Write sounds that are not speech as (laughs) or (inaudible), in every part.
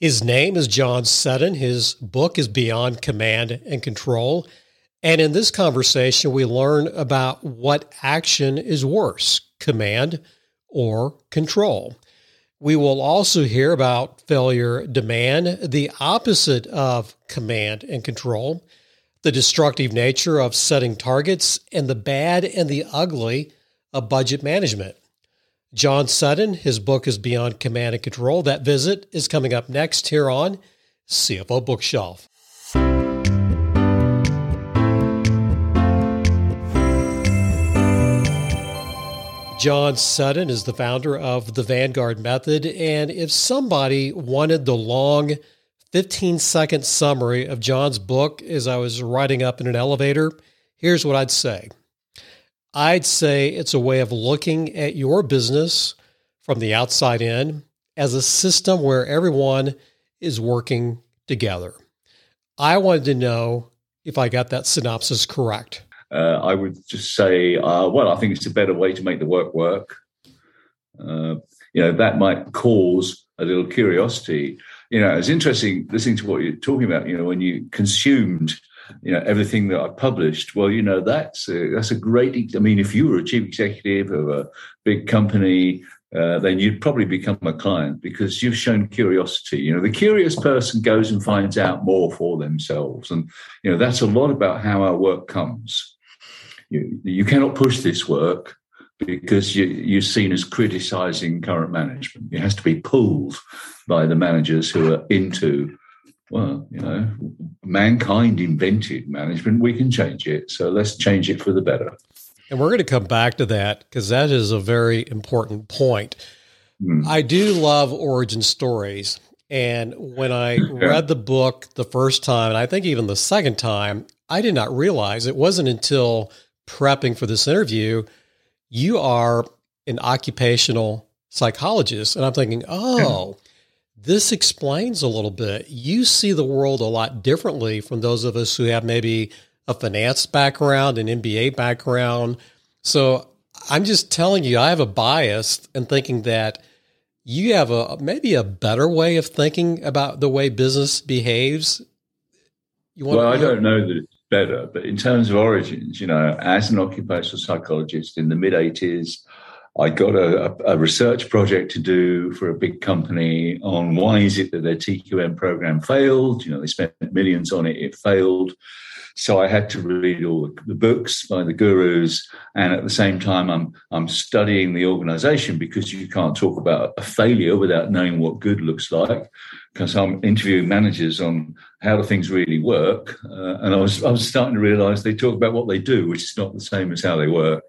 His name is John Seddon. His book is Beyond Command and Control. And in this conversation, we learn about what action is worse command or control. We will also hear about failure demand, the opposite of command and control, the destructive nature of setting targets, and the bad and the ugly of budget management. John Seddon, his book is Beyond Command and Control. That visit is coming up next here on CFO Bookshelf. John Seddon is the founder of the Vanguard Method. And if somebody wanted the long 15 second summary of John's book as I was riding up in an elevator, here's what I'd say I'd say it's a way of looking at your business from the outside in as a system where everyone is working together. I wanted to know if I got that synopsis correct uh, I would just say, uh, well, I think it's a better way to make the work work. Uh, you know, that might cause a little curiosity. You know, it's interesting listening to what you're talking about. You know, when you consumed, you know, everything that I published. Well, you know, that's a, that's a great. I mean, if you were a chief executive of a big company, uh, then you'd probably become a client because you've shown curiosity. You know, the curious person goes and finds out more for themselves, and you know that's a lot about how our work comes. You, you cannot push this work because you, you're seen as criticizing current management. It has to be pulled by the managers who are into, well, you know, mankind invented management. We can change it. So let's change it for the better. And we're going to come back to that because that is a very important point. Mm. I do love origin stories. And when I (laughs) yeah. read the book the first time, and I think even the second time, I did not realize it wasn't until prepping for this interview, you are an occupational psychologist. And I'm thinking, oh, this explains a little bit. You see the world a lot differently from those of us who have maybe a finance background, an MBA background. So I'm just telling you, I have a bias in thinking that you have a maybe a better way of thinking about the way business behaves. You want well, I don't know that it's better. But in terms of origins, you know, as an occupational psychologist in the mid 80s, I got a, a, research project to do for a big company on why is it that their TQM program failed. You know, they spent millions on it, it failed. So I had to read all the books by the gurus, and at the same time, I'm I'm studying the organisation because you can't talk about a failure without knowing what good looks like. Because I'm interviewing managers on how do things really work, uh, and I was I was starting to realise they talk about what they do, which is not the same as how they work.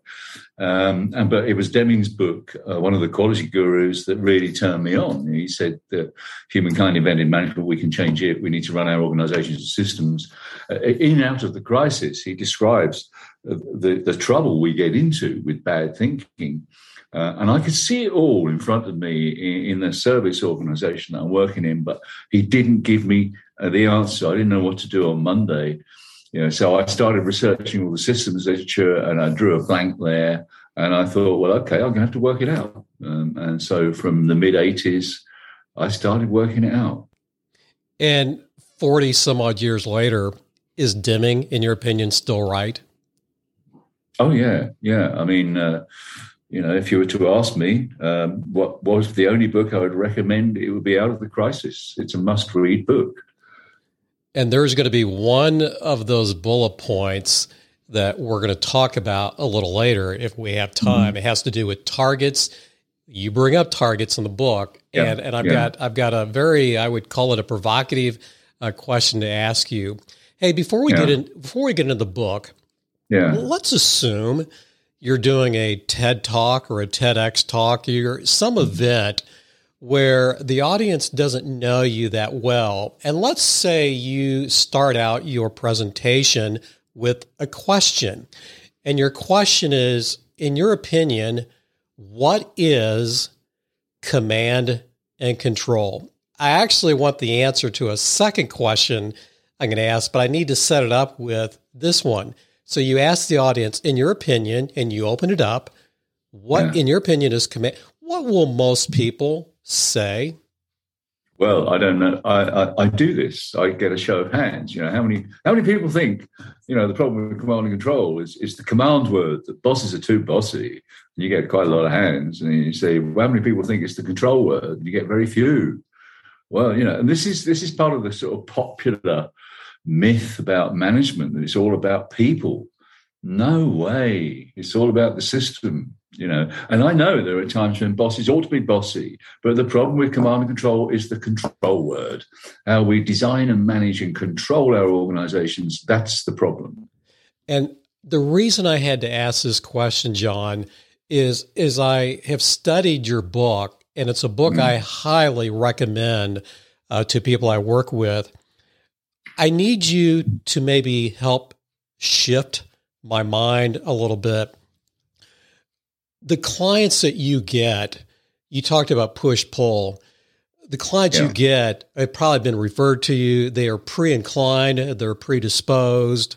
Um, and but it was Deming's book, uh, one of the quality gurus, that really turned me on. He said that humankind invented management. We can change it. We need to run our organisations and systems uh, in and out of the crisis. He describes the the trouble we get into with bad thinking. Uh, and I could see it all in front of me in, in the service organisation that I'm working in, but he didn't give me uh, the answer. I didn't know what to do on Monday. You know, so I started researching all the systems literature and I drew a blank there. And I thought, well, okay, I'm going to have to work it out. Um, and so from the mid 80s, I started working it out. And 40 some odd years later, is Deming, in your opinion, still right? Oh, yeah. Yeah. I mean, uh, you know, if you were to ask me um, what was the only book I would recommend, it would be Out of the Crisis. It's a must read book. And there's going to be one of those bullet points that we're going to talk about a little later if we have time. Mm-hmm. It has to do with targets. You bring up targets in the book, yeah. and and I've yeah. got I've got a very I would call it a provocative uh, question to ask you. Hey, before we yeah. get in before we get into the book, yeah, let's assume you're doing a TED talk or a TEDx talk, you're some mm-hmm. event where the audience doesn't know you that well. And let's say you start out your presentation with a question. And your question is, in your opinion, what is command and control? I actually want the answer to a second question I'm going to ask, but I need to set it up with this one. So you ask the audience, in your opinion, and you open it up, what, yeah. in your opinion, is command? What will most people say? Well, I don't know. I, I, I, do this. I get a show of hands. You know, how many how many people think, you know, the problem with command and control is is the command word that bosses are too bossy. And you get quite a lot of hands. And you say, well, how many people think it's the control word? And you get very few. Well, you know, and this is this is part of the sort of popular myth about management that it's all about people. No way. It's all about the system you know. And i know there are times when bosses ought to be bossy but the problem with command and control is the control word. How we design and manage and control our organizations that's the problem. And the reason i had to ask this question john is is i have studied your book and it's a book mm. i highly recommend uh, to people i work with. I need you to maybe help shift my mind a little bit the clients that you get, you talked about push pull. The clients yeah. you get have probably been referred to you. They are pre inclined, they're predisposed.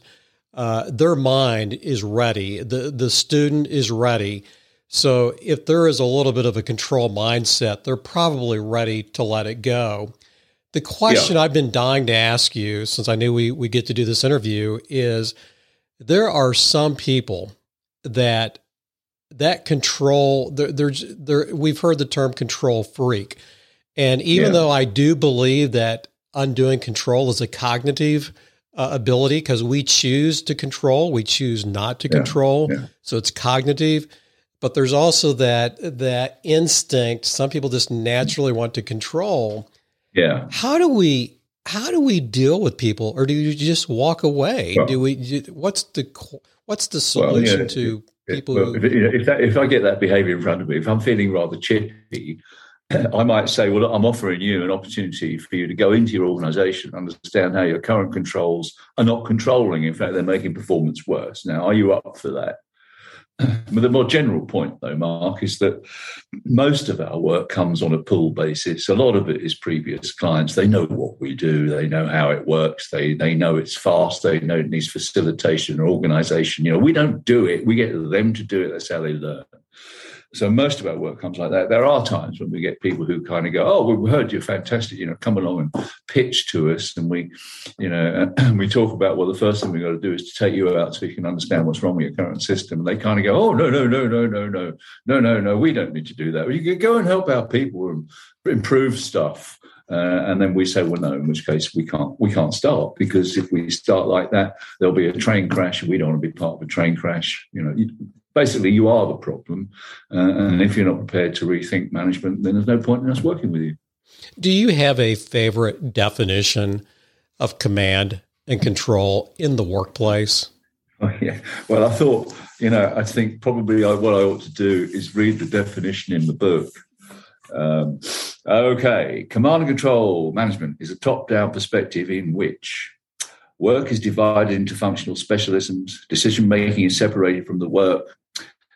Uh, their mind is ready. The, the student is ready. So if there is a little bit of a control mindset, they're probably ready to let it go. The question yeah. I've been dying to ask you since I knew we, we get to do this interview is there are some people that that control there, there's there we've heard the term control freak and even yeah. though i do believe that undoing control is a cognitive uh, ability because we choose to control we choose not to yeah. control yeah. so it's cognitive but there's also that that instinct some people just naturally want to control yeah how do we how do we deal with people or do you just walk away well, do we what's the what's the solution well, to people. Well, if, you know, if, that, if I get that behaviour in front of me, if I'm feeling rather chippy, (clears throat) I might say, well, I'm offering you an opportunity for you to go into your organization, understand how your current controls are not controlling. In fact, they're making performance worse. Now, are you up for that? The more general point, though, Mark, is that most of our work comes on a pool basis. A lot of it is previous clients. They know what we do. They know how it works. They they know it's fast. They know it needs facilitation or organization. You know, we don't do it. We get them to do it. That's how they learn. So most of our work comes like that. There are times when we get people who kind of go, "Oh, we heard you're fantastic. You know, come along and pitch to us." And we, you know, (clears throat) and we talk about well, the first thing we've got to do is to take you out so you can understand what's wrong with your current system. And they kind of go, "Oh, no, no, no, no, no, no, no, no, no. We don't need to do that. You can go and help our people and improve stuff." Uh, and then we say, well, no, in which case we can't we can't start because if we start like that, there'll be a train crash, and we don't want to be part of a train crash. You know, basically you are the problem. Uh, and if you're not prepared to rethink management, then there's no point in us working with you. Do you have a favorite definition of command and control in the workplace? (laughs) Oh, yeah. Well, I thought, you know, I think probably what I ought to do is read the definition in the book. Um, okay, command and control management is a top down perspective in which work is divided into functional specialisms, decision making is separated from the work,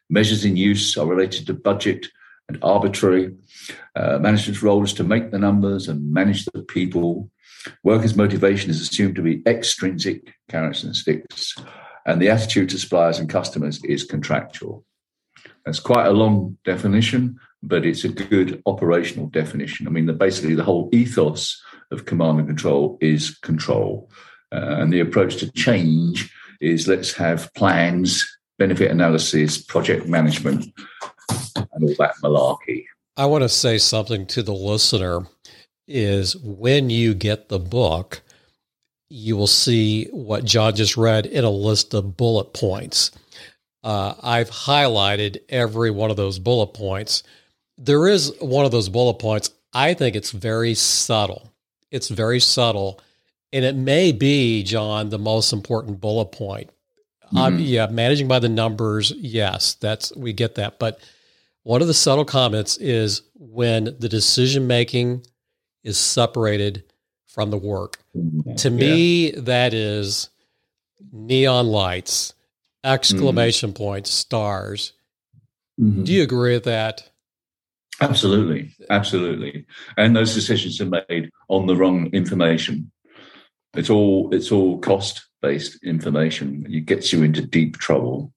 Measures in use are related to budget and arbitrary. Uh, management's role is to make the numbers and manage the people. Workers' motivation is assumed to be extrinsic characteristics, and the attitude to suppliers and customers is contractual. That's quite a long definition, but it's a good operational definition. I mean, the, basically, the whole ethos of command and control is control. Uh, and the approach to change is let's have plans benefit analysis, project management, and all that malarkey. I want to say something to the listener is when you get the book, you will see what John just read in a list of bullet points. Uh, I've highlighted every one of those bullet points. There is one of those bullet points. I think it's very subtle. It's very subtle. And it may be, John, the most important bullet point. Mm-hmm. Um, yeah, managing by the numbers, yes, that's we get that. But one of the subtle comments is when the decision making is separated from the work. Mm-hmm. To me, yeah. that is neon lights, exclamation mm-hmm. points, stars. Mm-hmm. Do you agree with that? Absolutely, absolutely. And those decisions are made on the wrong information. It's all it's all cost based information. It gets you into deep trouble.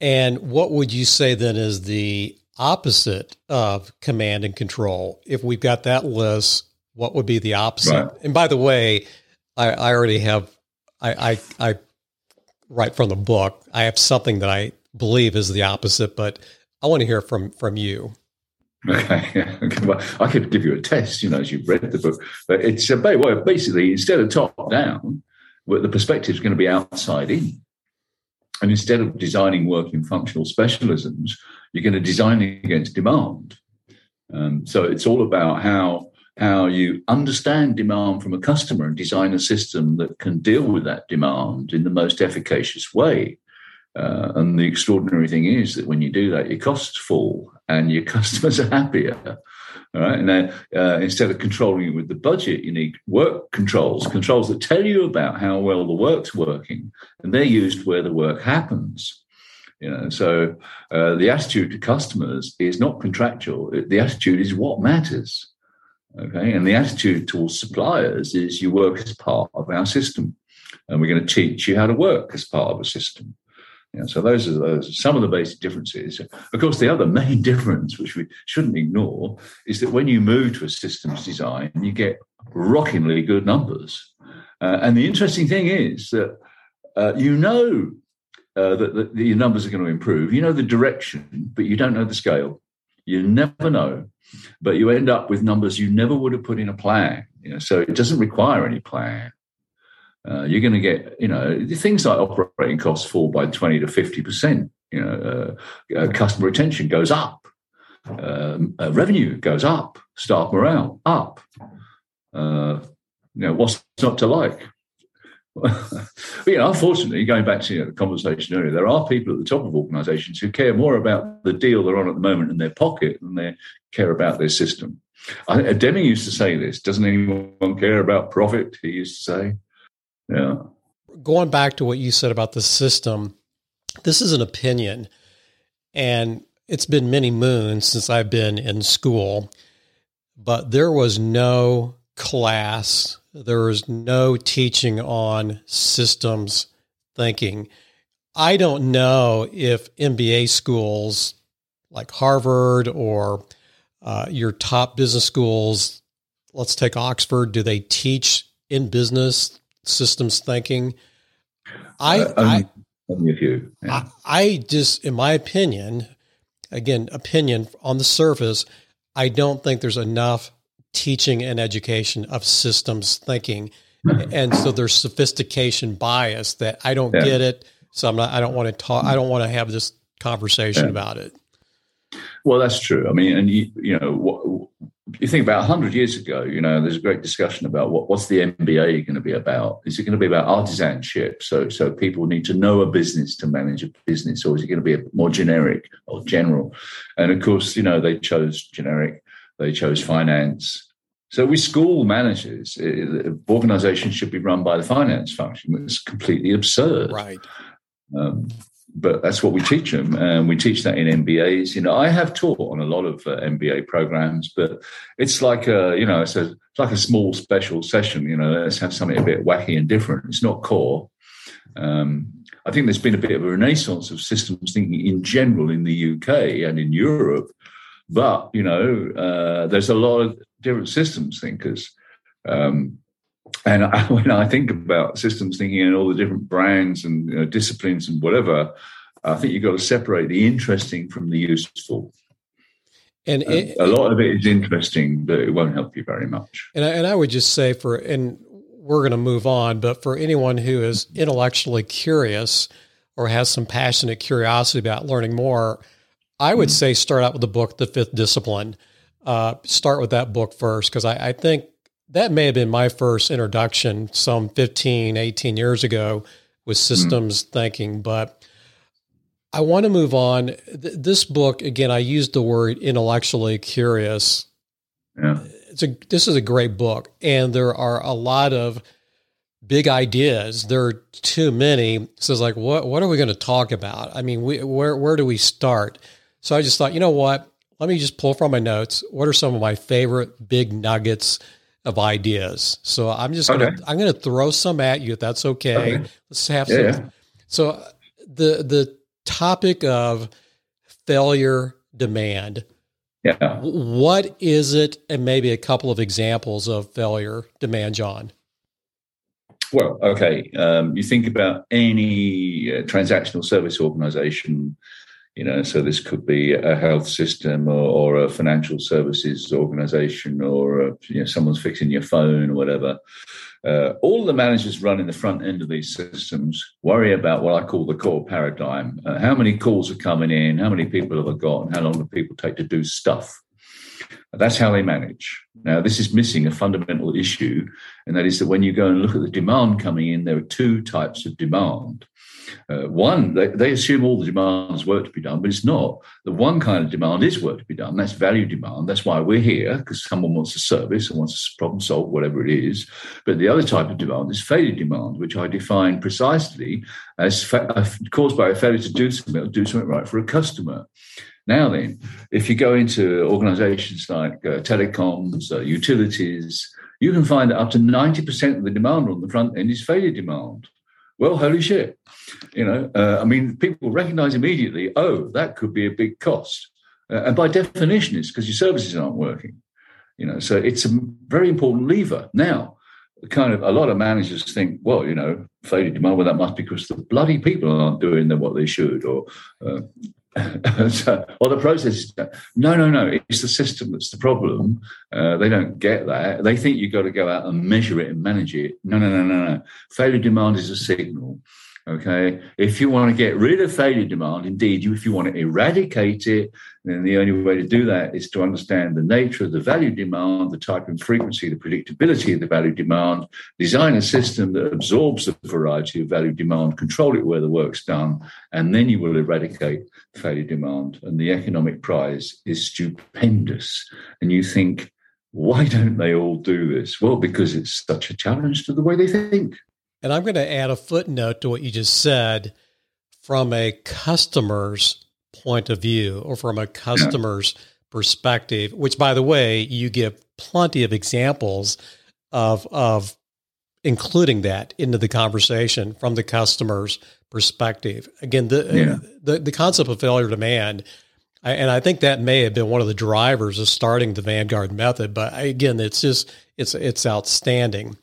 And what would you say then is the opposite of command and control? If we've got that list, what would be the opposite? Right. And by the way, I, I already have I, I I right from the book. I have something that I believe is the opposite, but I want to hear from from you. Okay, (laughs) well, I could give you a test, you know, as you've read the book, but it's a well, basically instead of top down, the perspective is going to be outside in. And instead of designing work in functional specialisms, you're going to design against demand. Um, so it's all about how how you understand demand from a customer and design a system that can deal with that demand in the most efficacious way. Uh, and the extraordinary thing is that when you do that, your costs fall and your (laughs) customers are happier. All right. Then uh, instead of controlling it with the budget, you need work controls, controls that tell you about how well the work's working, and they're used where the work happens. You know, so uh, the attitude to customers is not contractual. The attitude is what matters. Okay, and the attitude towards suppliers is you work as part of our system, and we're going to teach you how to work as part of a system. So those are, those some of the basic differences. Of course, the other main (laughs) difference, which we shouldn't ignore, is that when you move to a systems design, you get rockingly good numbers. Uh, and the interesting thing is that uh, you know uh, that, that your numbers are going to improve. You know the direction, but you don't know the scale. You never know, but you end up with numbers you never would have put in a plan. You know, so it doesn't require any plan. Uh, you're going to get, you know, things like operating costs fall by 20 to 50%. You know, uh, uh, customer retention goes up, um, uh, revenue goes up, staff morale up. Uh, you know, what's not to like? but, you know, unfortunately, going back to you know, the conversation earlier, there are people at the top of organisations who care more about the deal they're on at the moment in their pocket than they care about their system. I, Deming used to say this: "Doesn't anyone care about profit?" He used to say. Yeah. Going back to what you said about the system, this is an opinion, and it's been many moons since I've been in school, but there was no class, there was no teaching on systems thinking. I don't know if MBA schools like Harvard or uh, your top business schools, let's take Oxford, do they teach in business systems thinking. I, uh, only, I, only a few. Yeah. I, I just, in my opinion, again, opinion on the surface, I don't think there's enough teaching and education of systems thinking. (laughs) and so there's sophistication bias that I don't yeah. get it. So I'm not, I don't want to talk, I don't want to have this conversation yeah. about it. Well, that's true. I mean, and you, you know, what, you think about 100 years ago, you know, there's a great discussion about what, what's the MBA going to be about? Is it going to be about artisanship? So, so people need to know a business to manage a business, or is it going to be more generic or general? And of course, you know, they chose generic, they chose finance. So we school managers, organizations should be run by the finance function. It's completely absurd. Right. Um, but that's what we teach them, and we teach that in MBAs. You know, I have taught on a lot of uh, MBA programs, but it's like a you know, it's, a, it's like a small special session. You know, let's have something a bit wacky and different. It's not core. Um, I think there's been a bit of a renaissance of systems thinking in general in the UK and in Europe, but you know, uh, there's a lot of different systems thinkers. Um, and I, (laughs) when I think about systems thinking and all the different brands and you know, disciplines and whatever, I think you've got to separate the interesting from the useful. And it, a lot of it is interesting, but it won't help you very much. And I, and I would just say for, and we're going to move on, but for anyone who is intellectually curious or has some passionate curiosity about learning more, I would mm. say start out with the book, The Fifth Discipline. Uh, start with that book first, because I, I think that may have been my first introduction some 15, 18 years ago with mm-hmm. systems mm thinking. But I want to move on. Th- this book, again, I used the word intellectually curious. Yeah. It's a, this is a great book, and there are a lot of big ideas. There are too many. So it's like, what what are we going to talk about? I mean, we, where where do we start? So I just thought, you know what? Let me just pull from my notes. What are some of my favorite big nuggets of ideas. So I'm just gonna okay. I'm gonna throw some at you if that's okay. okay. Let's have yeah, some. Yeah. So the the topic of failure demand. Yeah. What is it, and maybe a couple of examples of failure demand, John? Well, okay. Um, you think about any uh, transactional service organization, you know, so this could be a health system or, or a financial services organization or a, you know, someone's fixing your phone or whatever. Uh, all the managers running the front end of these systems worry about what I call the core paradigm. Uh, how many calls are coming in? How many people have I got? And how long do people take to do stuff? That's how they manage. Now, this is missing a fundamental issue, and that is that when you go and look at the demand coming in, there are two types of demand. Uh, one, they, they, assume all the demand is work to be done, but it's not. The one kind of demand is work to be done. That's value demand. That's why we're here, because someone wants a service and wants a problem solved, whatever it is. But the other type of demand is failure demand, which I define precisely as fa- uh, caused by a failure to do something, or do something right for a customer. Now, then, if you go into organizations like uh, telecoms, uh, utilities, you can find that up to 90% of the demand on the front end is failure demand. Well, holy shit. You know, uh, I mean, people recognize immediately, oh, that could be a big cost. Uh, and by definition, it's because your services aren't working. You know, so it's a very important lever. Now, kind of a lot of managers think, well, you know, failure demand, well, that must be because the bloody people aren't doing what they should, or uh, so, or the process. No, no, no. It's the system that's the problem. Uh, they don't get that. They think you've got to go out and measure it and manage it. No, no, no, no, no. Failure demand is a signal. Okay. If you want to get rid of failure demand, indeed, if you want to eradicate it, then the only way to do that is to understand the nature of the value demand, the type and frequency, the predictability of the value demand, design a system that absorbs the variety of value demand, control it where the work's done, and then you will eradicate failure demand. And the economic prize is stupendous. And you think, why don't they all do this? Well, because it's such a challenge to the way they think. And I'm going to add a footnote to what you just said from a customer's point of view or from a customer's (clears throat) perspective, which, by the way, you give plenty of examples of, of including that into the conversation from the customer's perspective. Again, the, yeah. the, the concept of failure demand, and I think that may have been one of the drivers of starting the Vanguard method. But again, it's just it's it's outstanding.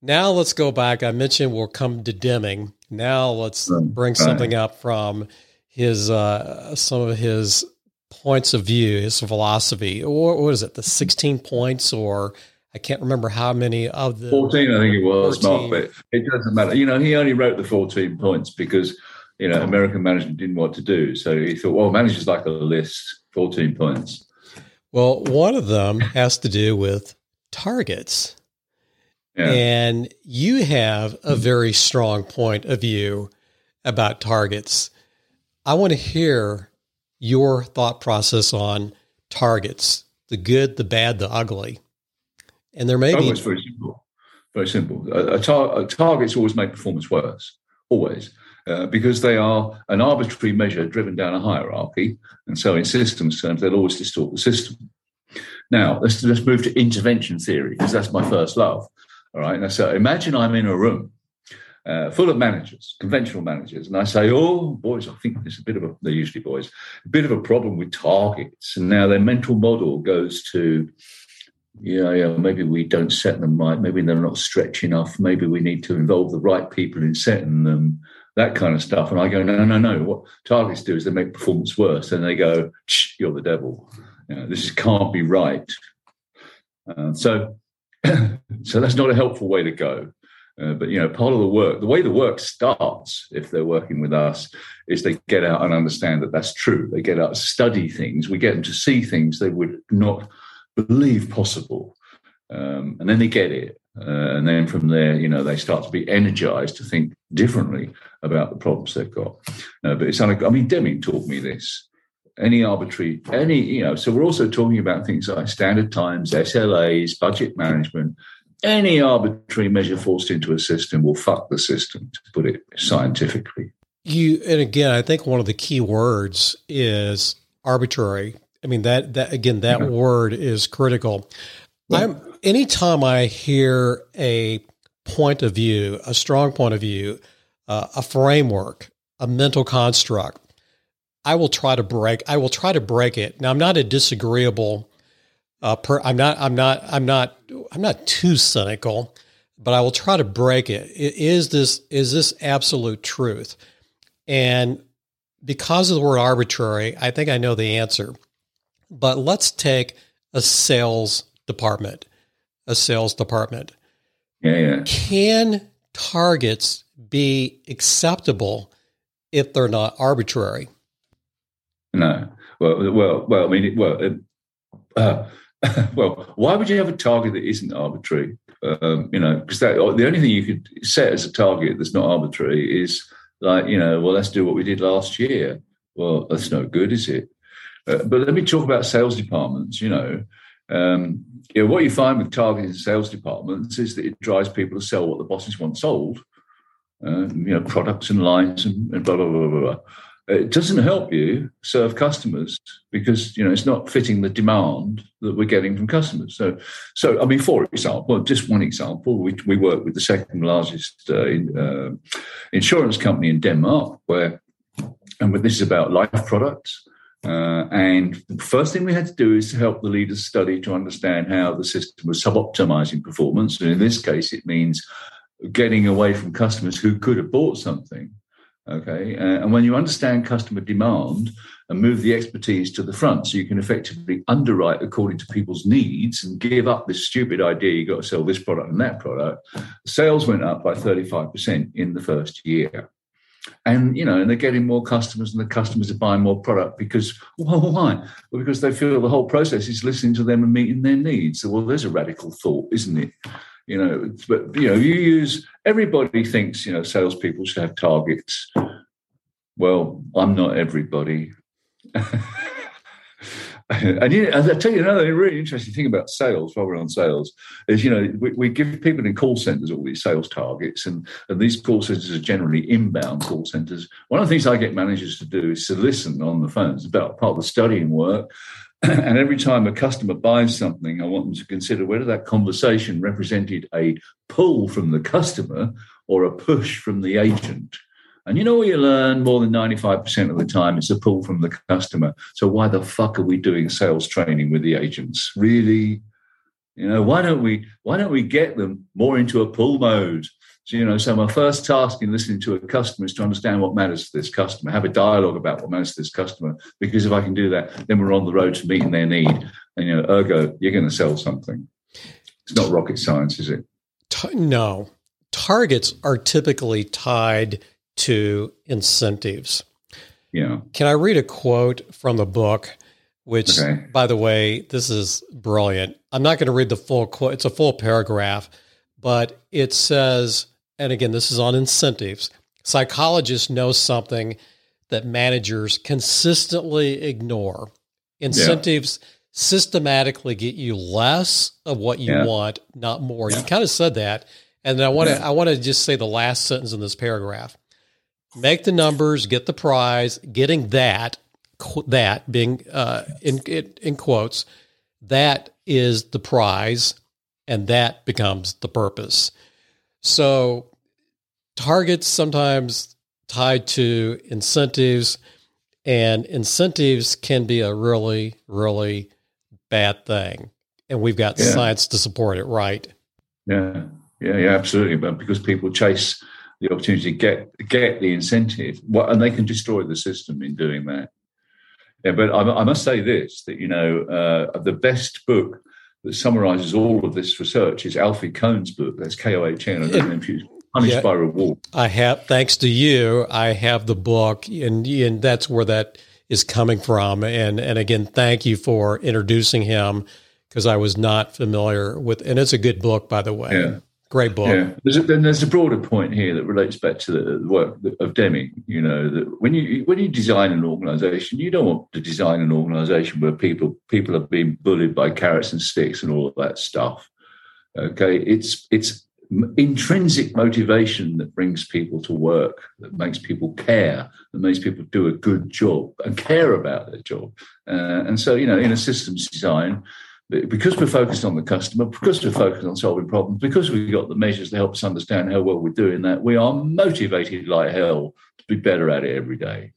Now let's go back. I mentioned we'll come to Deming. Now let's bring something up from his uh, some of his points of view, his philosophy. Or what is it? The sixteen points, or I can't remember how many of the fourteen. I think it was, 14. Mark, but it doesn't matter. You know, he only wrote the fourteen points because you know American management didn't know what to do. So he thought, well, managers like a list, fourteen points. Well, one of them has to do with targets. And you have a very strong point of view about targets. I want to hear your thought process on targets the good, the bad, the ugly. And there may oh, be. It's very simple. Very simple. A, a, tar- a targets always make performance worse, always. Uh, because they are an arbitrary measure driven down a hierarchy. And so, in systems terms, they'll always distort the system. Now, let's, let's move to intervention theory, because that's my first love. All right. Now, so imagine I'm in a room uh, full of managers, conventional managers, and I say, "Oh, boys, I think there's a bit of a they're usually boys, a bit of a problem with targets." And now their mental model goes to, yeah, yeah, maybe we don't set them right, maybe they're not stretch enough, maybe we need to involve the right people in setting them, that kind of stuff. And I go, no, no, no. What targets do is they make performance worse, and they go, "You're the devil." You know, this can't be right. Uh, so (coughs) so that's not a helpful way to go. Uh, but you know, part of the work, the way the work starts, if they're working with us, is they get out and understand that that's true. They get out, study things. We get them to see things they would not believe possible, um, and then they get it. Uh, and then from there, you know, they start to be energized to think differently about the problems they've got. Uh, but it's, I mean, Deming taught me this any arbitrary, any, you know, so we're also talking about things like standard times, SLAs, budget management. Any arbitrary measure forced into a system will fuck the system, to put it scientifically. You and again, I think one of the key words is arbitrary. I mean that that again, that yeah. word is critical. Yeah. I'm anytime I hear a point of view, a strong point of view, uh, a framework, a mental construct I will try to break. I will try to break it. Now I'm not a disagreeable. Uh, per, I'm not. I'm not. I'm not. I'm not too cynical, but I will try to break it. Is this is this absolute truth? And because of the word arbitrary, I think I know the answer. But let's take a sales department. A sales department. Yeah, yeah. Can targets be acceptable if they're not arbitrary? No. Well, well, well. I mean, well, uh, (laughs) well. Why would you have a target that isn't arbitrary? Um, you know, because the only thing you could set as a target that's not arbitrary is like, you know, well, let's do what we did last year. Well, that's no good, is it? Uh, but let me talk about sales departments. You know, um, you know, what you find with targeting sales departments is that it drives people to sell what the bosses want sold. Uh, you know, products and lines and, and blah, blah, blah, blah, blah. It doesn't help you serve customers because you know it's not fitting the demand that we're getting from customers. So, so I mean, for example, just one example, we, we work with the second largest uh, in, uh, insurance company in Denmark, where and this is about life products. Uh, and the first thing we had to do is to help the leaders study to understand how the system was sub-optimizing performance. And in this case, it means getting away from customers who could have bought something. Okay. Uh, and when you understand customer demand and move the expertise to the front, so you can effectively underwrite according to people's needs and give up this stupid idea you've got to sell this product and that product, sales went up by 35% in the first year and you know, and they're getting more customers, and the customers are buying more product because (laughs) well, why? Well, because they feel the whole process is listening to them and meeting their needs. So, well, there's a radical thought, isn't it? You know, but you know, you use everybody thinks you know salespeople should have targets. Well, I'm not everybody. (laughs) and you, I'll tell you another really interesting thing about sales while we're on sales is, you know, we, we give people in call centers all these sales targets, and, and these call centers are generally inbound call centers. One of the things I get managers to do is to listen on the phone. It's about part of the studying work. (clears throat) and every time a customer buys something, I want them to consider whether that conversation represented a pull from the customer or a push from the agent. And you know what you learn more than 95% of the time? It's a pull from the customer. So why the fuck are we doing sales training with the agents? Really? You know, why don't we why don't we get them more into a pull mode? So, you know, so my first task in listening to a customer is to understand what matters to this customer, have a dialogue about what matters to this customer. Because if I can do that, then we're on the road to meeting their need. And you know, ergo, you're going to sell something. It's not rocket science, is it? No. Targets are typically tied to incentives. Yeah. Can I read a quote from the book? Which, okay. by the way, this is brilliant. I'm not going to read the full quote, it's a full paragraph, but it says, and again, this is on incentives. Psychologists know something that managers consistently ignore. Incentives yeah. systematically get you less of what you yeah. want, not more. Yeah. You kind of said that. And I want to I want to just say the last sentence in this paragraph make the numbers, get the prize, getting that, that being uh, in, in quotes, that is the prize, and that becomes the purpose. So, targets sometimes tied to incentives, and incentives can be a really, really bad thing. And we've got yeah. science to support it, right? Yeah, yeah, yeah, absolutely. But because people chase the opportunity to get get the incentive, and they can destroy the system in doing that. Yeah, but I, I must say this: that you know, uh, the best book that summarizes all of this research is Alfie Kohn's book. That's K O H N. I don't know if you punished yeah, by reward. I have, thanks to you, I have the book, and and that's where that is coming from. And and again, thank you for introducing him because I was not familiar with, and it's a good book, by the way. Yeah. Great book. Yeah. There's a, then there's a broader point here that relates back to the work of Deming. You know that when you when you design an organisation, you don't want to design an organisation where people people are being bullied by carrots and sticks and all of that stuff. Okay, it's it's intrinsic motivation that brings people to work, that makes people care, that makes people do a good job and care about their job. Uh, and so, you know, in a systems design, because we're focused on the customer, because we're focused on solving problems, because we've got the measures to help us understand how well we're doing that, we are motivated like hell to be better at it every day.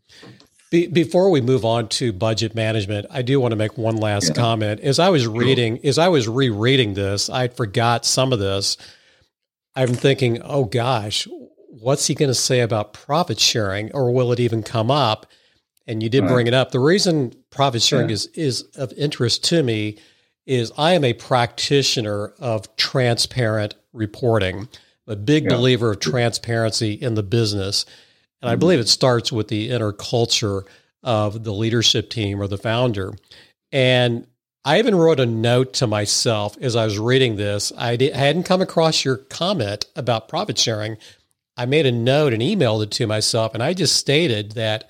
Be, before we move on to budget management, I do want to make one last yeah. comment. As I was reading, as I was rereading this, I forgot some of this. I'm thinking, oh gosh, what's he going to say about profit sharing, or will it even come up? And you did right. bring it up. The reason profit sharing yeah. is is of interest to me is I am a practitioner of transparent reporting, a big yeah. believer of transparency in the business. And I mm-hmm. believe it starts with the inner culture of the leadership team or the founder. And I even wrote a note to myself as I was reading this. I, did, I hadn't come across your comment about profit sharing. I made a note and emailed it to myself, and I just stated that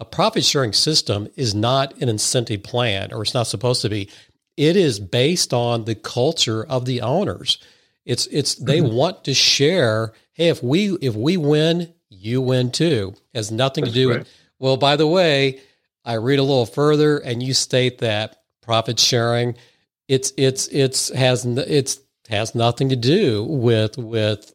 a profit sharing system is not an incentive plan, or it's not supposed to be. It is based on the culture of the owners. It's it's they mm-hmm. want to share. Hey, if we if we win, you win too. It has nothing That's to do with. Well, by the way, I read a little further, and you state that profit sharing, it's it's it's has it's has nothing to do with with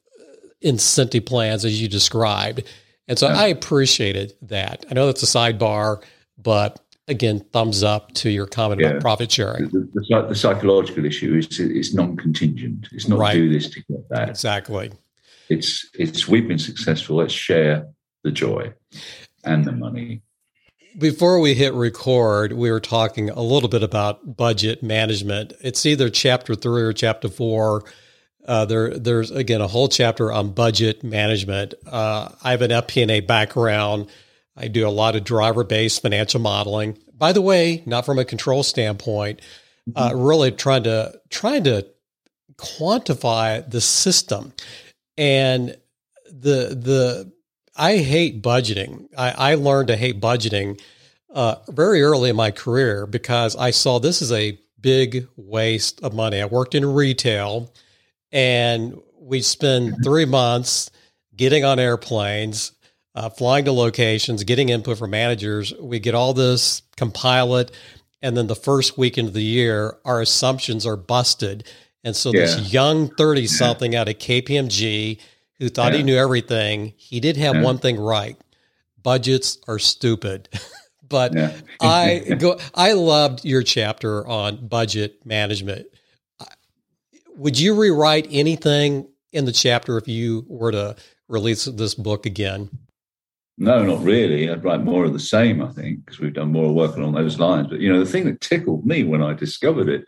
incentive plans as you described. And so yeah. I appreciated that. I know that's a sidebar, but again, thumbs up to your comment yeah. about profit sharing. The, the, the, psychological issue is it's non-contingent. It's not right. do this to get that. Exactly. It's it's we've been successful. Let's share the joy and the money. Before we hit record, we were talking a little bit about budget management. It's either chapter three or chapter four. Uh, there, there's again a whole chapter on budget management. Uh, I have an FP&A background. I do a lot of driver-based financial modeling. By the way, not from a control standpoint, uh, mm-hmm. really trying to trying to quantify the system. And the the I hate budgeting. I, I learned to hate budgeting uh, very early in my career because I saw this is a big waste of money. I worked in retail, and we spend mm-hmm. three months getting on airplanes, uh, flying to locations, getting input from managers. We get all this, compile it, and then the first weekend of the year, our assumptions are busted. And so yeah. this young 30 something yeah. out of KPMG who thought yeah. he knew everything, he did have one thing right. Budgets are stupid. (laughs) but I (laughs) go I loved your chapter on budget management. Would you rewrite anything in the chapter if you were to release this book again? No, not really. I'd write more of the same, I think, because we've done more work along those lines. But you know, the thing that tickled me when I discovered it,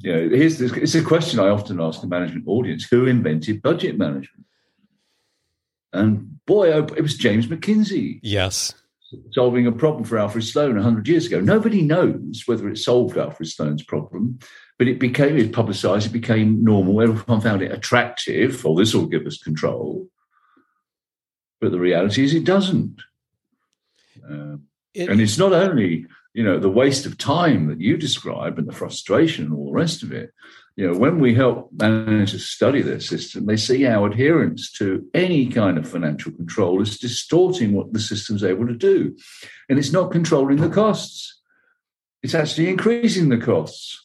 you know, here's this, it's a question I often ask a management audience: Who invented budget management? And boy, oh, it was James McKinsey. Yes, solving a problem for Alfred Sloan hundred years ago. Nobody knows whether it solved Alfred Sloan's problem, but it became it publicized. It became normal. Everyone found it attractive. Oh, this will give us control. But the reality is, it doesn't. Uh, it, and it's not only you know the waste of time that you describe and the frustration and all the rest of it. You know, when we help managers study their system, they see how adherence to any kind of financial control is distorting what the system's able to do, and it's not controlling the costs. It's actually increasing the costs.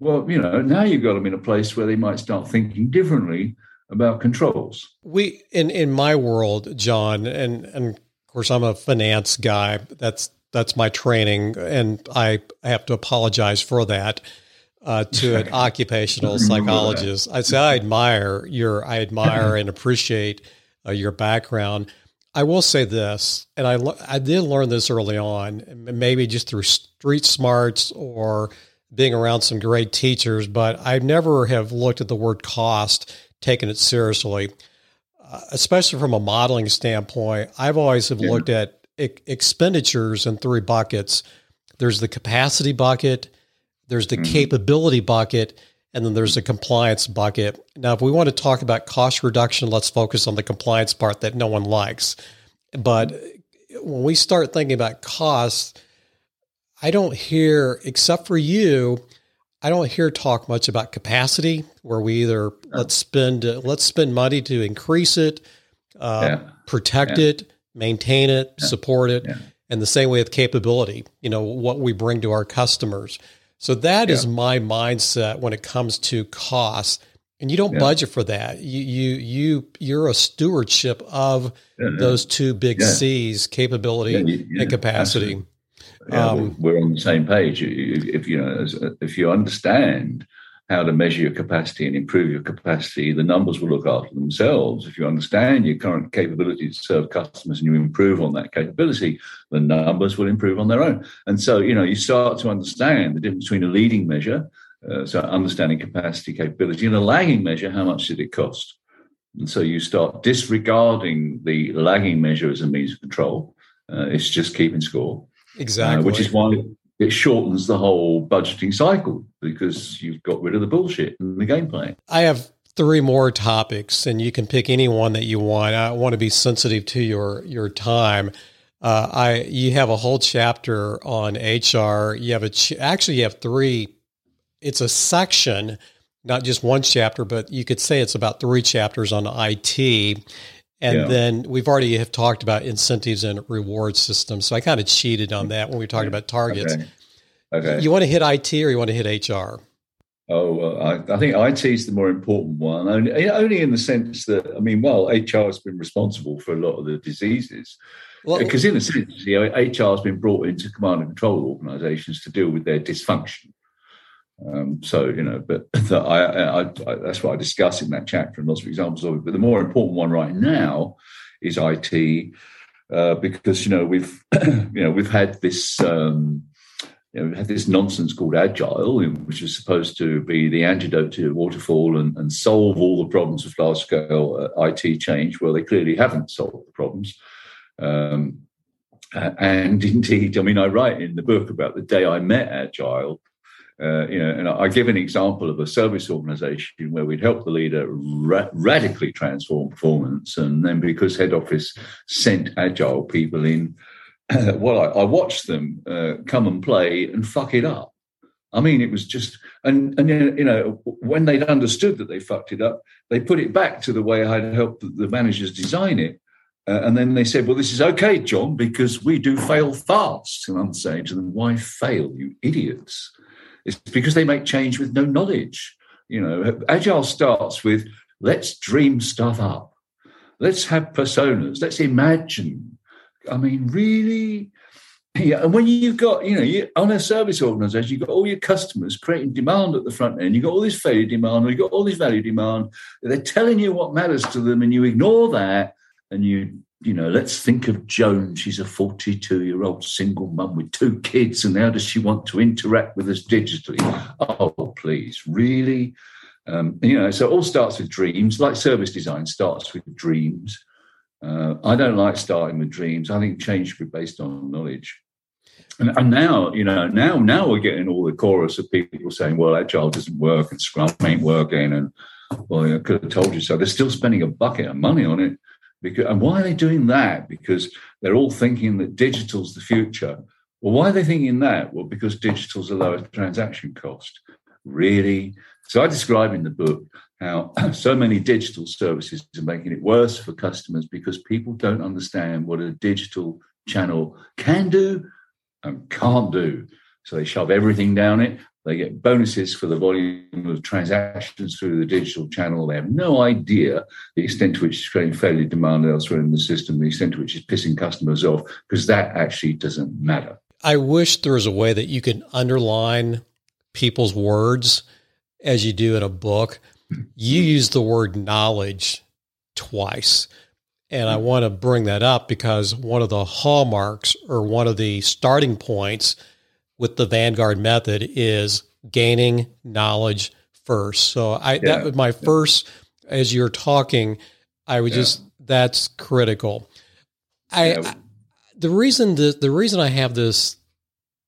Well, you know, now you've got them in a place where they might start thinking differently about controls. We in in my world, John, and and of course I'm a finance guy. That's that's my training, and I have to apologize for that. Uh, to an (laughs) occupational psychologist, I say I admire your, I admire and appreciate uh, your background. I will say this, and I I did learn this early on, maybe just through street smarts or being around some great teachers, but I never have looked at the word cost taken it seriously, uh, especially from a modeling standpoint. I've always have yeah. looked at e- expenditures in three buckets. There's the capacity bucket, there's the mm-hmm. capability bucket, and then there's the compliance bucket. Now, if we want to talk about cost reduction, let's focus on the compliance part that no one likes. But when we start thinking about costs, I don't hear, except for you, I don't hear talk much about capacity, where we either let's spend uh, let's spend money to increase it, uh, yeah. protect yeah. it, maintain it, yeah. support it, and the same way with capability. You know what we bring to our customers. So that is my mindset when it comes to costs. and you don't budget for that. You you you you're a stewardship of yeah, those two big. C's: capability and capacity. Um, we're on the same page. If you know, if you understand how to measure your capacity and improve your capacity, the numbers will look after themselves. If you understand your current capability to serve customers and you improve on that capability, the numbers will improve on their own. And so, you know, you start to understand the difference between a leading measure uh, so understanding capacity, capability, and a lagging measure, how much did it cost? And so you start disregarding the lagging measure as a means of control. Uh, it's just keeping score. Exactly. Uh, which is why it shortens the whole budgeting cycle because you've got rid of the bullshit in the game plan. I have three more topics, and you can pick any one that you want. I want to be sensitive to your your time. Uh, I you have a whole chapter on HR. You have a ch- actually you have three it's a section, not just one chapter, but you could say it's about three chapters on IT. And yeah. then we've already have talked about incentives and reward systems. So I kind of cheated on that when we were talking about targets. Okay. okay. You want to hit IT or you want to hit HR? Oh, well, I, I, think IT is the more important one, only, only in the sense that, I mean, well, HR has been responsible for a lot of the diseases. Well, because in a sense, you know, HR has been brought into command and control organizations to deal with their dysfunction. Um, so you know, but (laughs) the, I, I, I, that's what I discuss in that chapter and lots of examples of it. But the more important one right now is IT, uh, because you know we've (clears throat) you know we've had this. Um, you know, we had this nonsense called agile, which is supposed to be the antidote to waterfall and, and solve all the problems of large scale uh, IT change. Well, they clearly haven't solved the problems. Um, and (laughs) indeed, I mean, I write in the book about the day I met Agile, uh, you know, and I give an example of a service organization where we'd help the leader ra- radically transform performance, and then because head office sent agile people in, (clears throat) well, I, I, watched them uh, come and play and fuck it up. I mean, it was just, and and you know, when they'd understood that they fucked it up, they put it back to the way I'd helped the managers design it. Uh, and then they said, Well, this is okay, John, because we do fail fast. And I'm saying to them, Why fail, you idiots? It's because they make change with no knowledge. You know, agile starts with let's dream stuff up. Let's have personas. Let's imagine. I mean, really? Yeah, and when you've got, you know, you, on a service organization, you've got all your customers creating demand at the front end. You've got all this failure demand, you've got all this value demand. They're telling you what matters to them, and you ignore that and you you know, let's think of Joan. She's a 42 year old single mum with two kids, and how does she want to interact with us digitally? Oh, please, really? Um, you know, so it all starts with dreams, like service design starts with dreams. Uh, I don't like starting with dreams. I think change should be based on knowledge. And, and, now, you know, now now we're getting all the chorus of people saying, "Well, agile doesn't work, and Scrum ain't working," and well, I could have told you so. They're still spending a bucket of money on it. Because, and why are they doing that? Because they're all thinking that digital's the future. Well, why are they thinking that? Well, because digital's the lowest transaction cost. Really? So I describe in the book how (clears throat) so many digital services are making it worse for customers because people don't understand what a digital channel can do and can't do. So they shove everything down it. They get bonuses for the volume of transactions through the digital channel. They have no idea the extent to which it's creating failure demand elsewhere in the system, the extent to which it's pissing customers off, because that actually doesn't matter. I wish there was a way that you could underline people's words as you do in a book. You use the word knowledge twice. And I want to bring that up because one of the hallmarks or one of the starting points with the Vanguard method is gaining knowledge first. So I yeah. that was my first as you're talking, I would yeah. just that's critical. I, yeah. I, the reason the the reason I have this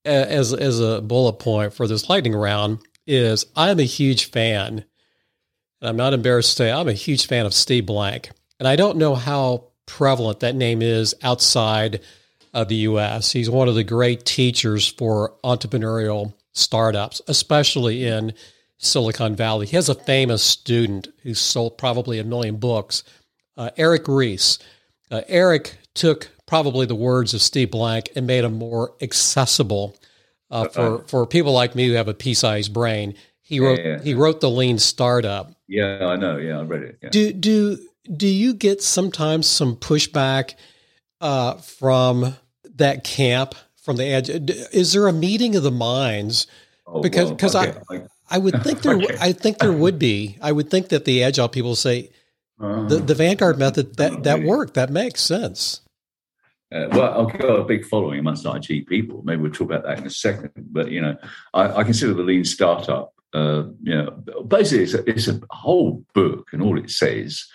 as as a bullet point for this lightning round is I'm a huge fan, and I'm not embarrassed to say I'm a huge fan of Steve Blank, and I don't know how prevalent that name is outside of the US. He's one of the great teachers for entrepreneurial startups, especially in Silicon Valley. He has a famous student who sold probably a million books, uh, Eric Ries. Uh, Eric took probably the words of Steve Blank and made them more accessible uh, for for people like me who have a pea-sized brain. He wrote yeah, yeah. he wrote the Lean Startup, Yeah, I know. Yeah, I read it. Yeah. Do do do you get sometimes some pushback uh, from that camp from the edge? Is there a meeting of the minds? Oh, because because well, okay. I I would (laughs) think there okay. I think there would be. (laughs) I would think that the agile people say uh, the the Vanguard method that that worked that makes sense. Uh, well, I've got a big following amongst IT people. Maybe we'll talk about that in a second. But you know, I, I consider the lean startup. Uh, you know, basically, it's a, it's a whole book, and all it says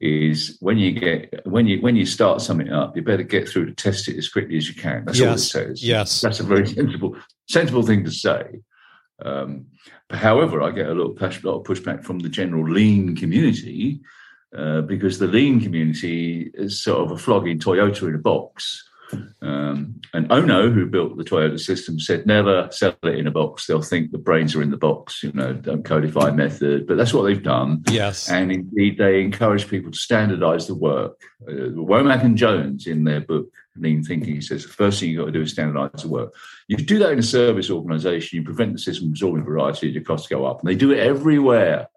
is when you get when you when you start something up, you better get through to test it as quickly as you can. That's yes. all it says. Yes, that's a very sensible sensible thing to say. Um, however, I get a lot of, push, lot of pushback from the general lean community uh, because the lean community is sort of a flogging Toyota in a box. Um, and Ohno, who built the Toyota system, said never sell it in a box. They'll think the brains are in the box, you know, don't codify method. But that's what they've done. Yes. And indeed, they encourage people to standardize the work. Uh, Womack and Jones, in their book, Lean Thinking, says the first thing you've got to do is standardize the work. You do that in a service organization, you prevent the system from absorbing variety, your costs go up. And they do it everywhere.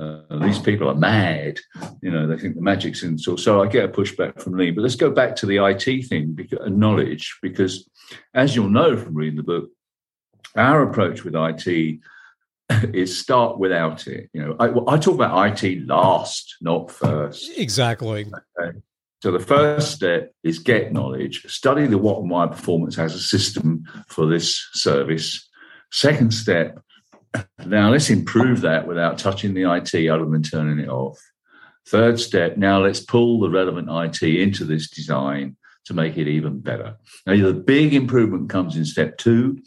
Uh, these people are mad. You know, they think the magic's in. So, so I get a pushback from Lee. But let's go back to the IT thing and knowledge, because as you'll know from reading the book, our approach with IT (laughs) is start without it. You know, I, I talk about IT last, not first. Exactly. Okay. So the first step is get knowledge, study the what and why performance as a system for this service. Second step, now let's improve that without touching the IT other than turning it off. Third step, now let's pull the relevant IT into this design to make it even better. Now, the big improvement comes in step two,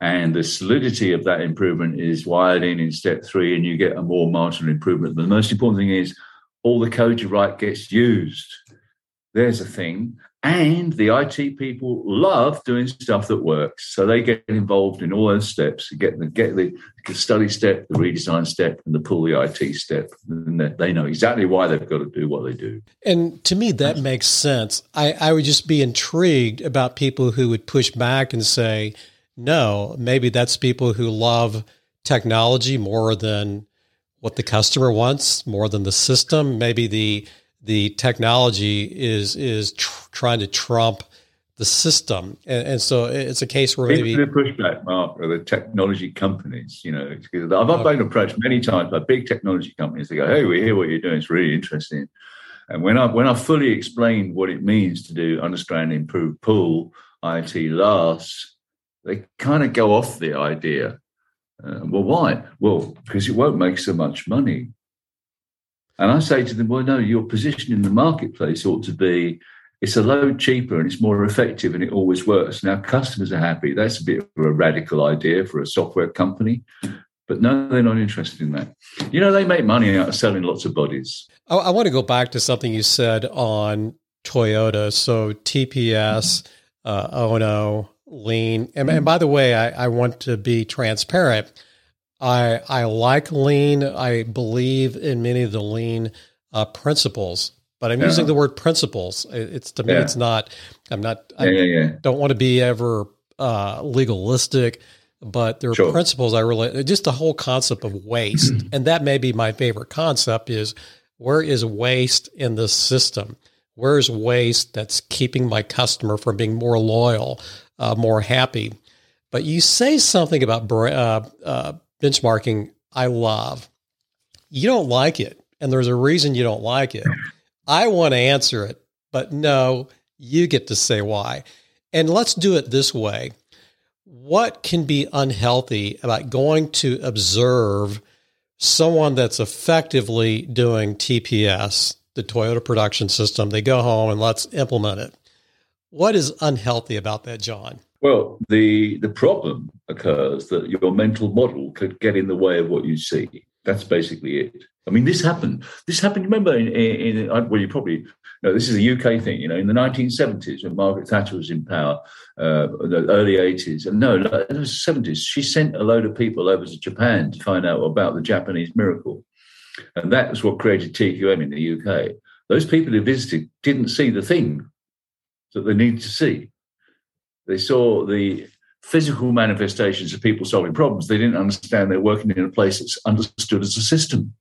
and the solidity of that improvement is wired in in step three, and you get a more marginal improvement. But the most important thing is all the code you write gets used. There's a thing. And the IT people love doing stuff that works, so they get involved in all those steps. Get the get the study step, the redesign step, and the pull the IT step. And they know exactly why they've got to do what they do. And to me, that makes sense. I, I would just be intrigued about people who would push back and say, "No, maybe that's people who love technology more than what the customer wants, more than the system. Maybe the the technology is is tr- trying to trump the system, and, and, so it's a case where maybe the pushback, Mark, are the technology companies. You know, I've, I've been approached many times by big technology companies. They go, "Hey, we hear what you're doing. It's really interesting." And when I when I fully explained what it means to do understand, improve, pull IT last, they kind of go off the idea. Uh, well, why? Well, because it won't make so much money. And I say to them, well, no, your position in the marketplace ought to be it's a load cheaper and it's more effective and it always works. Now customers are happy. That's a bit of a radical idea for a software company. But no, they're not interested in that. You know, they make money out of selling lots of bodies. I, I want to go back to something you said on Toyota. So TPS, uh, Ohno, Lean. And, and by the way, I, I want to be transparent I I like lean. I believe in many of the lean uh, principles, but I'm yeah. using the word principles. It's to me, yeah. it's not. I'm not. I yeah, don't want to be ever uh, legalistic, but there are sure. principles I really just the whole concept of waste, (clears throat) and that may be my favorite concept. Is where is waste in the system? Where is waste that's keeping my customer from being more loyal, uh, more happy? But you say something about uh, uh, benchmarking I love. You don't like it, and there's a reason you don't like it. I want to answer it, but no, you get to say why. And let's do it this way. What can be unhealthy about going to observe someone that's effectively doing TPS, the Toyota production system? They go home and let's implement it. What is unhealthy about that, John? Well, the the problem occurs that your mental model could get in the way of what you see. That's basically it. I mean, this happened. This happened. Remember, in, in, in well, you probably know this is a UK thing. You know, in the 1970s when Margaret Thatcher was in power, uh, the early 80s, and no, it was 70s. She sent a load of people over to Japan to find out about the Japanese miracle, and that was what created TQM in the UK. Those people who visited didn't see the thing that they needed to see. They saw the physical manifestations of people solving problems. They didn't understand they're working in a place that's understood as a system.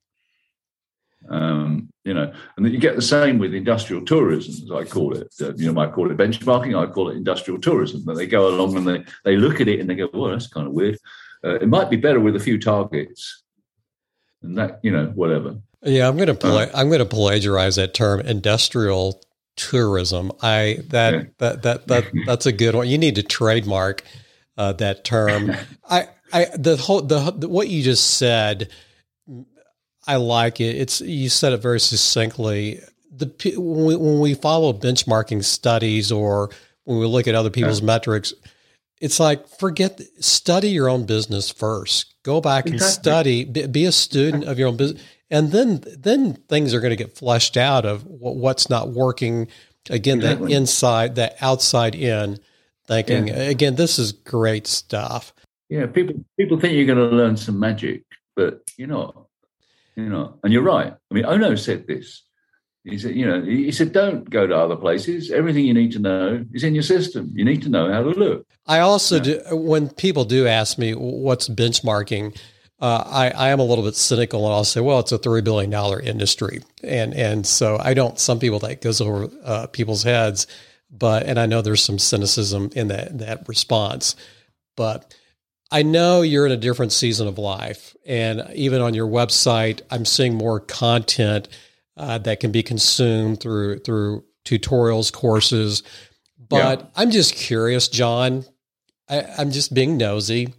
Um, you know, and you get the same with industrial tourism, as I call it. Uh, you know, might call it benchmarking. I call it industrial tourism. But they go along and they they look at it and they go, "Well, that's kind of weird." Uh, it might be better with a few targets, and that you know, whatever. Yeah, I'm going to pla- uh, I'm going to plagiarize that term, industrial tourism. I that yeah. that that that (laughs) that's a good one. You need to trademark uh, that term. (laughs) I I the whole the, the what you just said I like it. It's you said it very succinctly. The when we, when we follow benchmarking studies or when we look at other people's yeah. metrics, it's like forget study your own business first. Go back exactly. and study. Be, be, a student of your own business, and then then things are going to get fleshed out of what's not working. Again, exactly. that inside, that outside in thinking. Yeah. Again, this is great stuff. Yeah, people people think you're going to learn some magic, but you know you know, and you're right. I mean, Ohno said this. He said, you know, he said, don't go to other places. Everything you need to know is in your system. You need to know how to look. I also do, when people do ask me what's benchmarking, uh, I, I am a little bit cynical and I'll say, well, it's a $3 billion industry. And, and so I don't, some people that goes over uh, people's heads, but, and I know there's some cynicism in that, that response, but I know you're in a different season of life, and even on your website, I'm seeing more content uh, that can be consumed through through tutorials, courses. But yeah. I'm just curious, John. I, am just being nosy.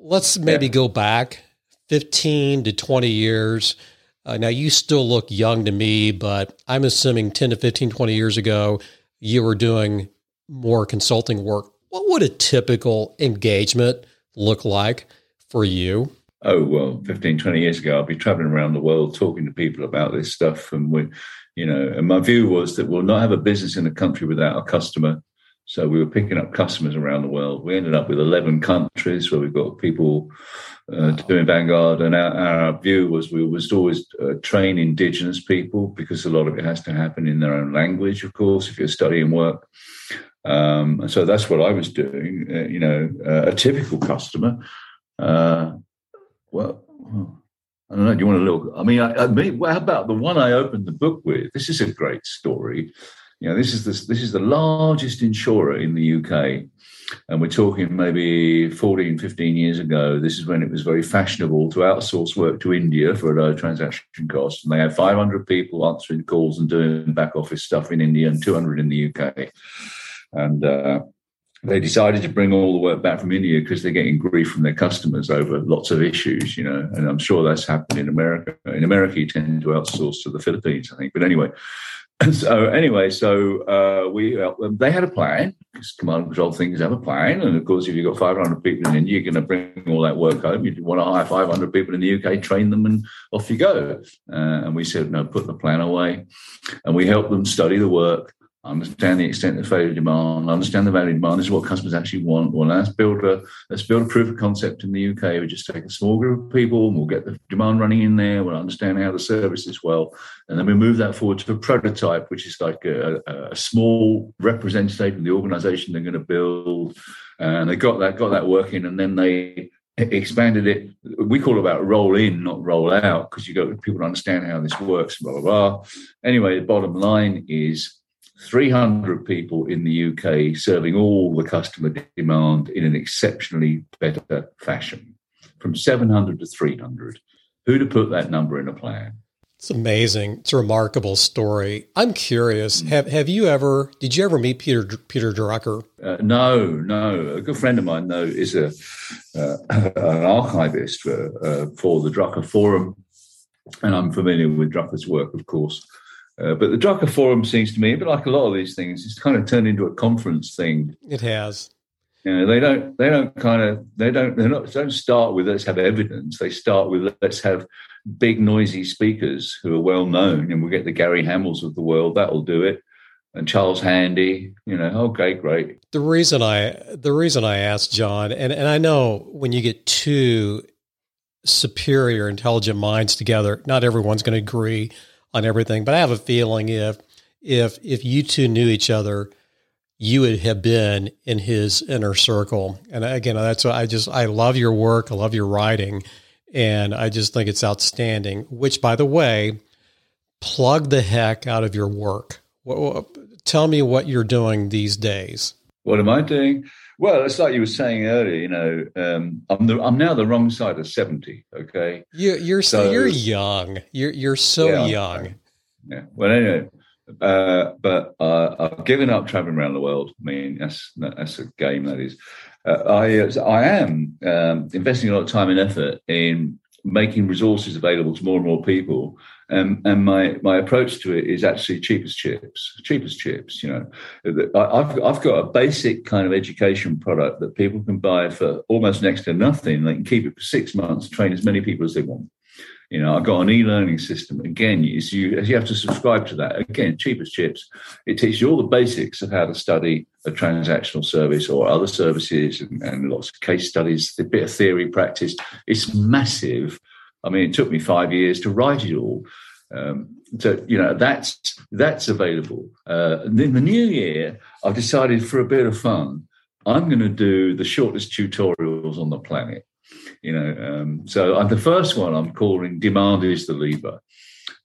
Let's maybe yeah. go back 15 to 20 years. Uh, now, you still look young to me, but I'm assuming 10 to 15, 20 years ago, you were doing more consulting work. What would a typical engagement look like for you? Oh, well, 15, 20 years ago, I'll be traveling around the world talking to people about this stuff. And we, you know, and my view was that we'll not have a business in a country without a customer. So we were picking up customers around the world. We ended up with 11 countries where we've got people uh, doing Vanguard. And our, our, view was we was always uh, train indigenous people because a lot of it has to happen in their own language, of course, if you're studying work. Um, so that's what I was doing. Uh, you know, uh, a typical customer. Uh, well, I don't know. Do you want a little? I mean, I, I mean, how about the one I opened the book with? This is a great story. You know, this is the, this is the largest insurer in the UK. And we're talking maybe 14, 15 years ago. This is when it was very fashionable to outsource work to India for a low transaction cost. And they had 500 people answering calls and doing back office stuff in India and 200 in the UK and uh, they decided to bring all the work back from India because they're getting grief from their customers over lots of issues, you know. And I'm sure that's happened in America. In America, you tend to outsource to the Philippines, I think. But anyway, (laughs) so anyway, so uh, we uh, they had a plan. Because command and control things have a plan, and of course, if you've got 500 people in you're going to bring all that work home. You want to hire 500 people in the UK, train them, and off you go. Uh, and we said, no, put the plan away, and we helped them study the work understand the extent of failure demand, understand the value demand. This is what customers actually want. Well, let's build a let's build a proof of concept in the UK. We just take a small group of people and we'll get the demand running in there. We'll understand how the service is well, and then we move that forward to a prototype, which is like a, a small representative of the organisation they're going to build. And they got that got that working, and then they expanded it. We call it about roll in, not roll out, because you got people to understand how this works. Blah blah blah. Anyway, the bottom line is 300 people in the UK serving all the customer demand in an exceptionally better fashion, from 700 to 300. Who'd have put that number in a plan? It's amazing. It's a remarkable story. I'm curious. Mm. Have Have you ever? Did you ever meet Peter Peter Drucker? Uh, no, no. A good friend of mine, though, is a uh, (laughs) an archivist for uh, for the Drucker Forum, and I'm familiar with Drucker's work, of course. Uh, but the Drucker Forum seems to me, a bit like a lot of these things, it's kind of turned into a conference thing. It has. You know, they don't. They don't kind of. They don't. They not. Don't start with let's have evidence. They start with let's have big noisy speakers who are well known, and we'll get the Gary Hamels of the world. That'll do it. And Charles Handy. You know. Okay, great. The reason I the reason I asked John, and and I know when you get two superior intelligent minds together, not everyone's going to agree on everything. But I have a feeling if if if you two knew each other, you would have been in his inner circle. And again, that's what I just I love your work. I love your writing, and I just think it's outstanding. Which, by the way, plug the heck out of your work. Tell me what you're doing these days. What am I doing? Well, it's like you were saying earlier. You know, um, I'm the, I'm now the wrong side of seventy. Okay, you, you're so, you're young. You're you're so yeah, young. Yeah. Well, anyway, uh, but uh, I've given up traveling around the world. I mean, that's that's a game. That is. Uh, I uh, I am um, investing a lot of time and effort in making resources available to more and more people. Um, and my my approach to it is actually cheap as chips, cheap as chips. You know, I've I've got a basic kind of education product that people can buy for almost next to nothing. They can keep it for six months, train as many people as they want. You know, I've got an e-learning system. Again, you, you have to subscribe to that. Again, cheap as chips. It teaches you all the basics of how to study a transactional service or other services and, and lots of case studies, a bit of theory practice. It's massive. I mean, it took me five years to write it all. Um, so you know that's that's available. Uh, in the new year, I've decided for a bit of fun, I'm going to do the shortest tutorials on the planet. You know, um, so uh, the first one I'm calling "Demand is the Lever,"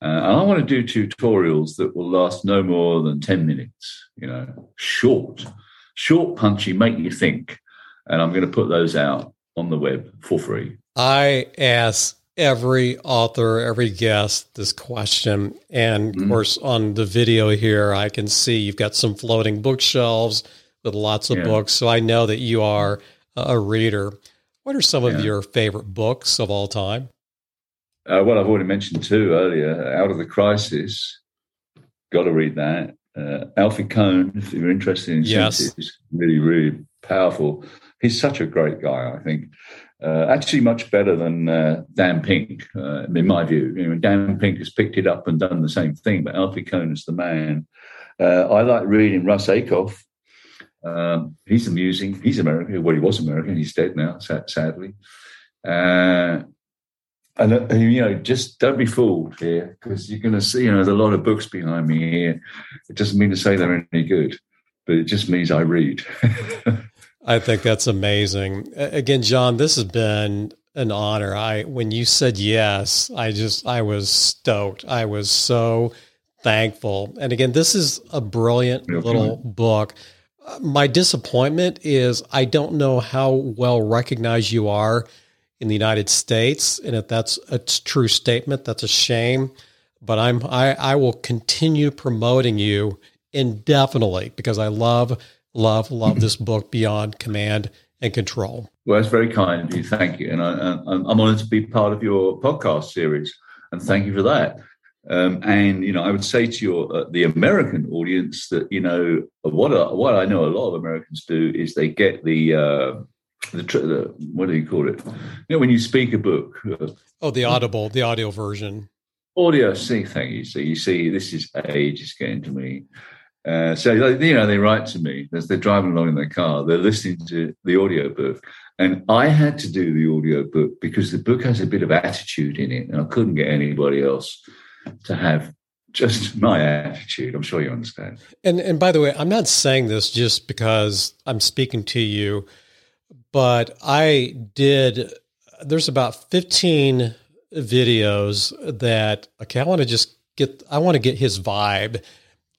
uh, and I want to do tutorials that will last no more than ten minutes. You know, short, short, punchy, make you think, and I'm going to put those out on the web for free. I ask every author, every guest this question, and mm-hmm. of course on the video here, I can see you've got some floating bookshelves with lots of yeah. books, so I know that you are a reader. What are some yeah. of your favorite books of all time? Uh, well, I've already mentioned two earlier. Out of the Crisis, got to read that. Uh, Alfie Kohn, if you're interested in yes. really, really powerful. He's such a great guy, I think. Uh, actually, much better than uh, Dan Pink, uh, in my view. You know, Dan Pink has picked it up and done the same thing, but Alfie Kohn is the man. Uh, I like reading Russ Ackoff, um, he's amusing. He's American. Well, he was American. He's dead now, sadly. Uh, and uh, you know, just don't be fooled here because you're going to see. You know, there's a lot of books behind me here. It doesn't mean to say they're any good, but it just means I read. (laughs) I think that's amazing. Again, John, this has been an honor. I when you said yes, I just I was stoked. I was so thankful. And again, this is a brilliant okay. little book my disappointment is I don't know how well recognized you are in the United States, and if that's a true statement, that's a shame. But I'm I, I will continue promoting you indefinitely because I love love love this (clears throat) book beyond command and control. Well, that's very kind of you. Thank you, and I, I'm honored to be part of your podcast series, and thank you for that. Um, and you know, I would say to your uh, the American audience that you know what uh, what I know a lot of Americans do is they get the uh, the, the, what do you call it? You know, when you speak a book. Uh, oh, the audible, the audio version. Audio. See, thank you. So you see, this is age is getting to me. Uh, so you know, they write to me as they're driving along in their car. They're listening to the audio book, and I had to do the audio book because the book has a bit of attitude in it, and I couldn't get anybody else to have just (laughs) my attitude. I'm sure you understand. And and by the way, I'm not saying this just because I'm speaking to you, but I did. There's about 15 videos that okay. I want to just get. I want to get his vibe,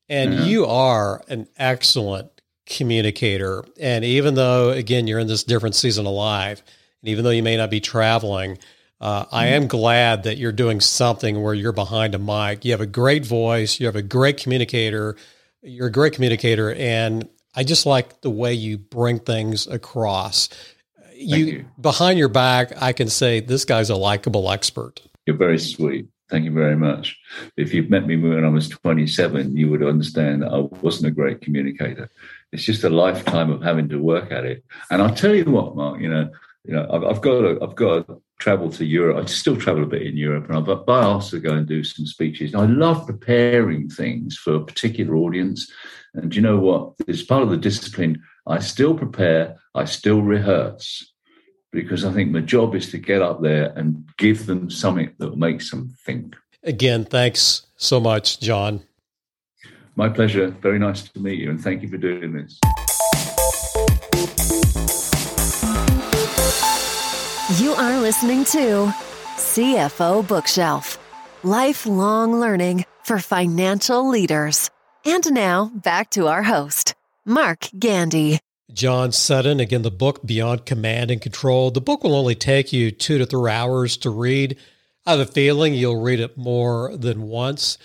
and yeah. you are an excellent communicator. And even though again you're in this different season of life, and even though you may not be traveling uh, I am glad that you're doing something where you're behind a mic. You have a great voice. You have a great communicator. You're a great communicator, and I just like the way you bring things across. You, you, behind your back, I can say this guy's a likable expert. You're very sweet. Thank you very much. If you've met me when I was 27, you would understand that I wasn't a great communicator. It's just a lifetime of having to work at it. And I'll tell you what, Mark. You know, you know, I've, I've got to, I've got travel to Europe. I still travel a bit in Europe, and I've been asked to go and do some speeches. I love preparing things for a particular audience, and you know what? It's part of the discipline, I still prepare. I still rehearse because I think my job is to get up there and give them something that will make them think. Again, thanks so much, John. My pleasure. Very nice to meet you, and thank you for doing this. You are listening to CFO Bookshelf lifelong learning for financial leaders. And now back to our host, Mark Gandy. John Seddon, again, the book Beyond Command and Control. The book will only take you two to three hours to read. I have a feeling you'll read it more than once.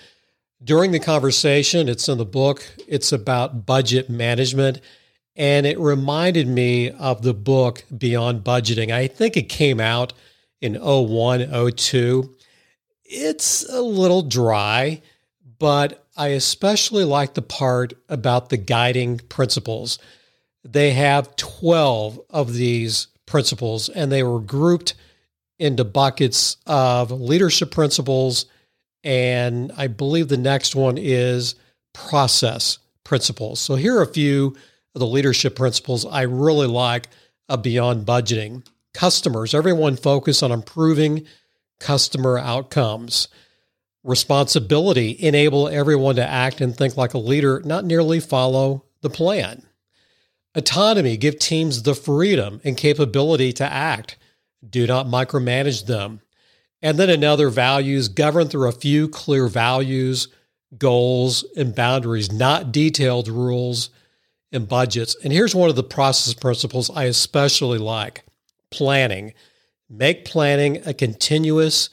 During the conversation, it's in the book, it's about budget management. And it reminded me of the book Beyond Budgeting. I think it came out in 01, 02. It's a little dry, but I especially like the part about the guiding principles. They have 12 of these principles, and they were grouped into buckets of leadership principles. And I believe the next one is process principles. So here are a few the leadership principles I really like beyond budgeting. Customers, everyone focus on improving customer outcomes. Responsibility, enable everyone to act and think like a leader, not merely follow the plan. Autonomy, give teams the freedom and capability to act. Do not micromanage them. And then another values govern through a few clear values, goals, and boundaries, not detailed rules and budgets. And here's one of the process principles I especially like planning. Make planning a continuous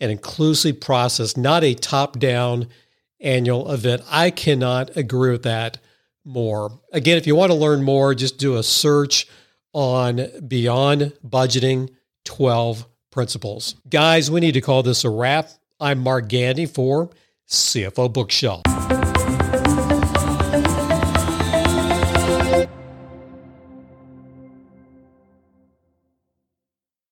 and inclusive process, not a top down annual event. I cannot agree with that more. Again, if you want to learn more, just do a search on Beyond Budgeting 12 Principles. Guys, we need to call this a wrap. I'm Mark Gandy for CFO Bookshelf.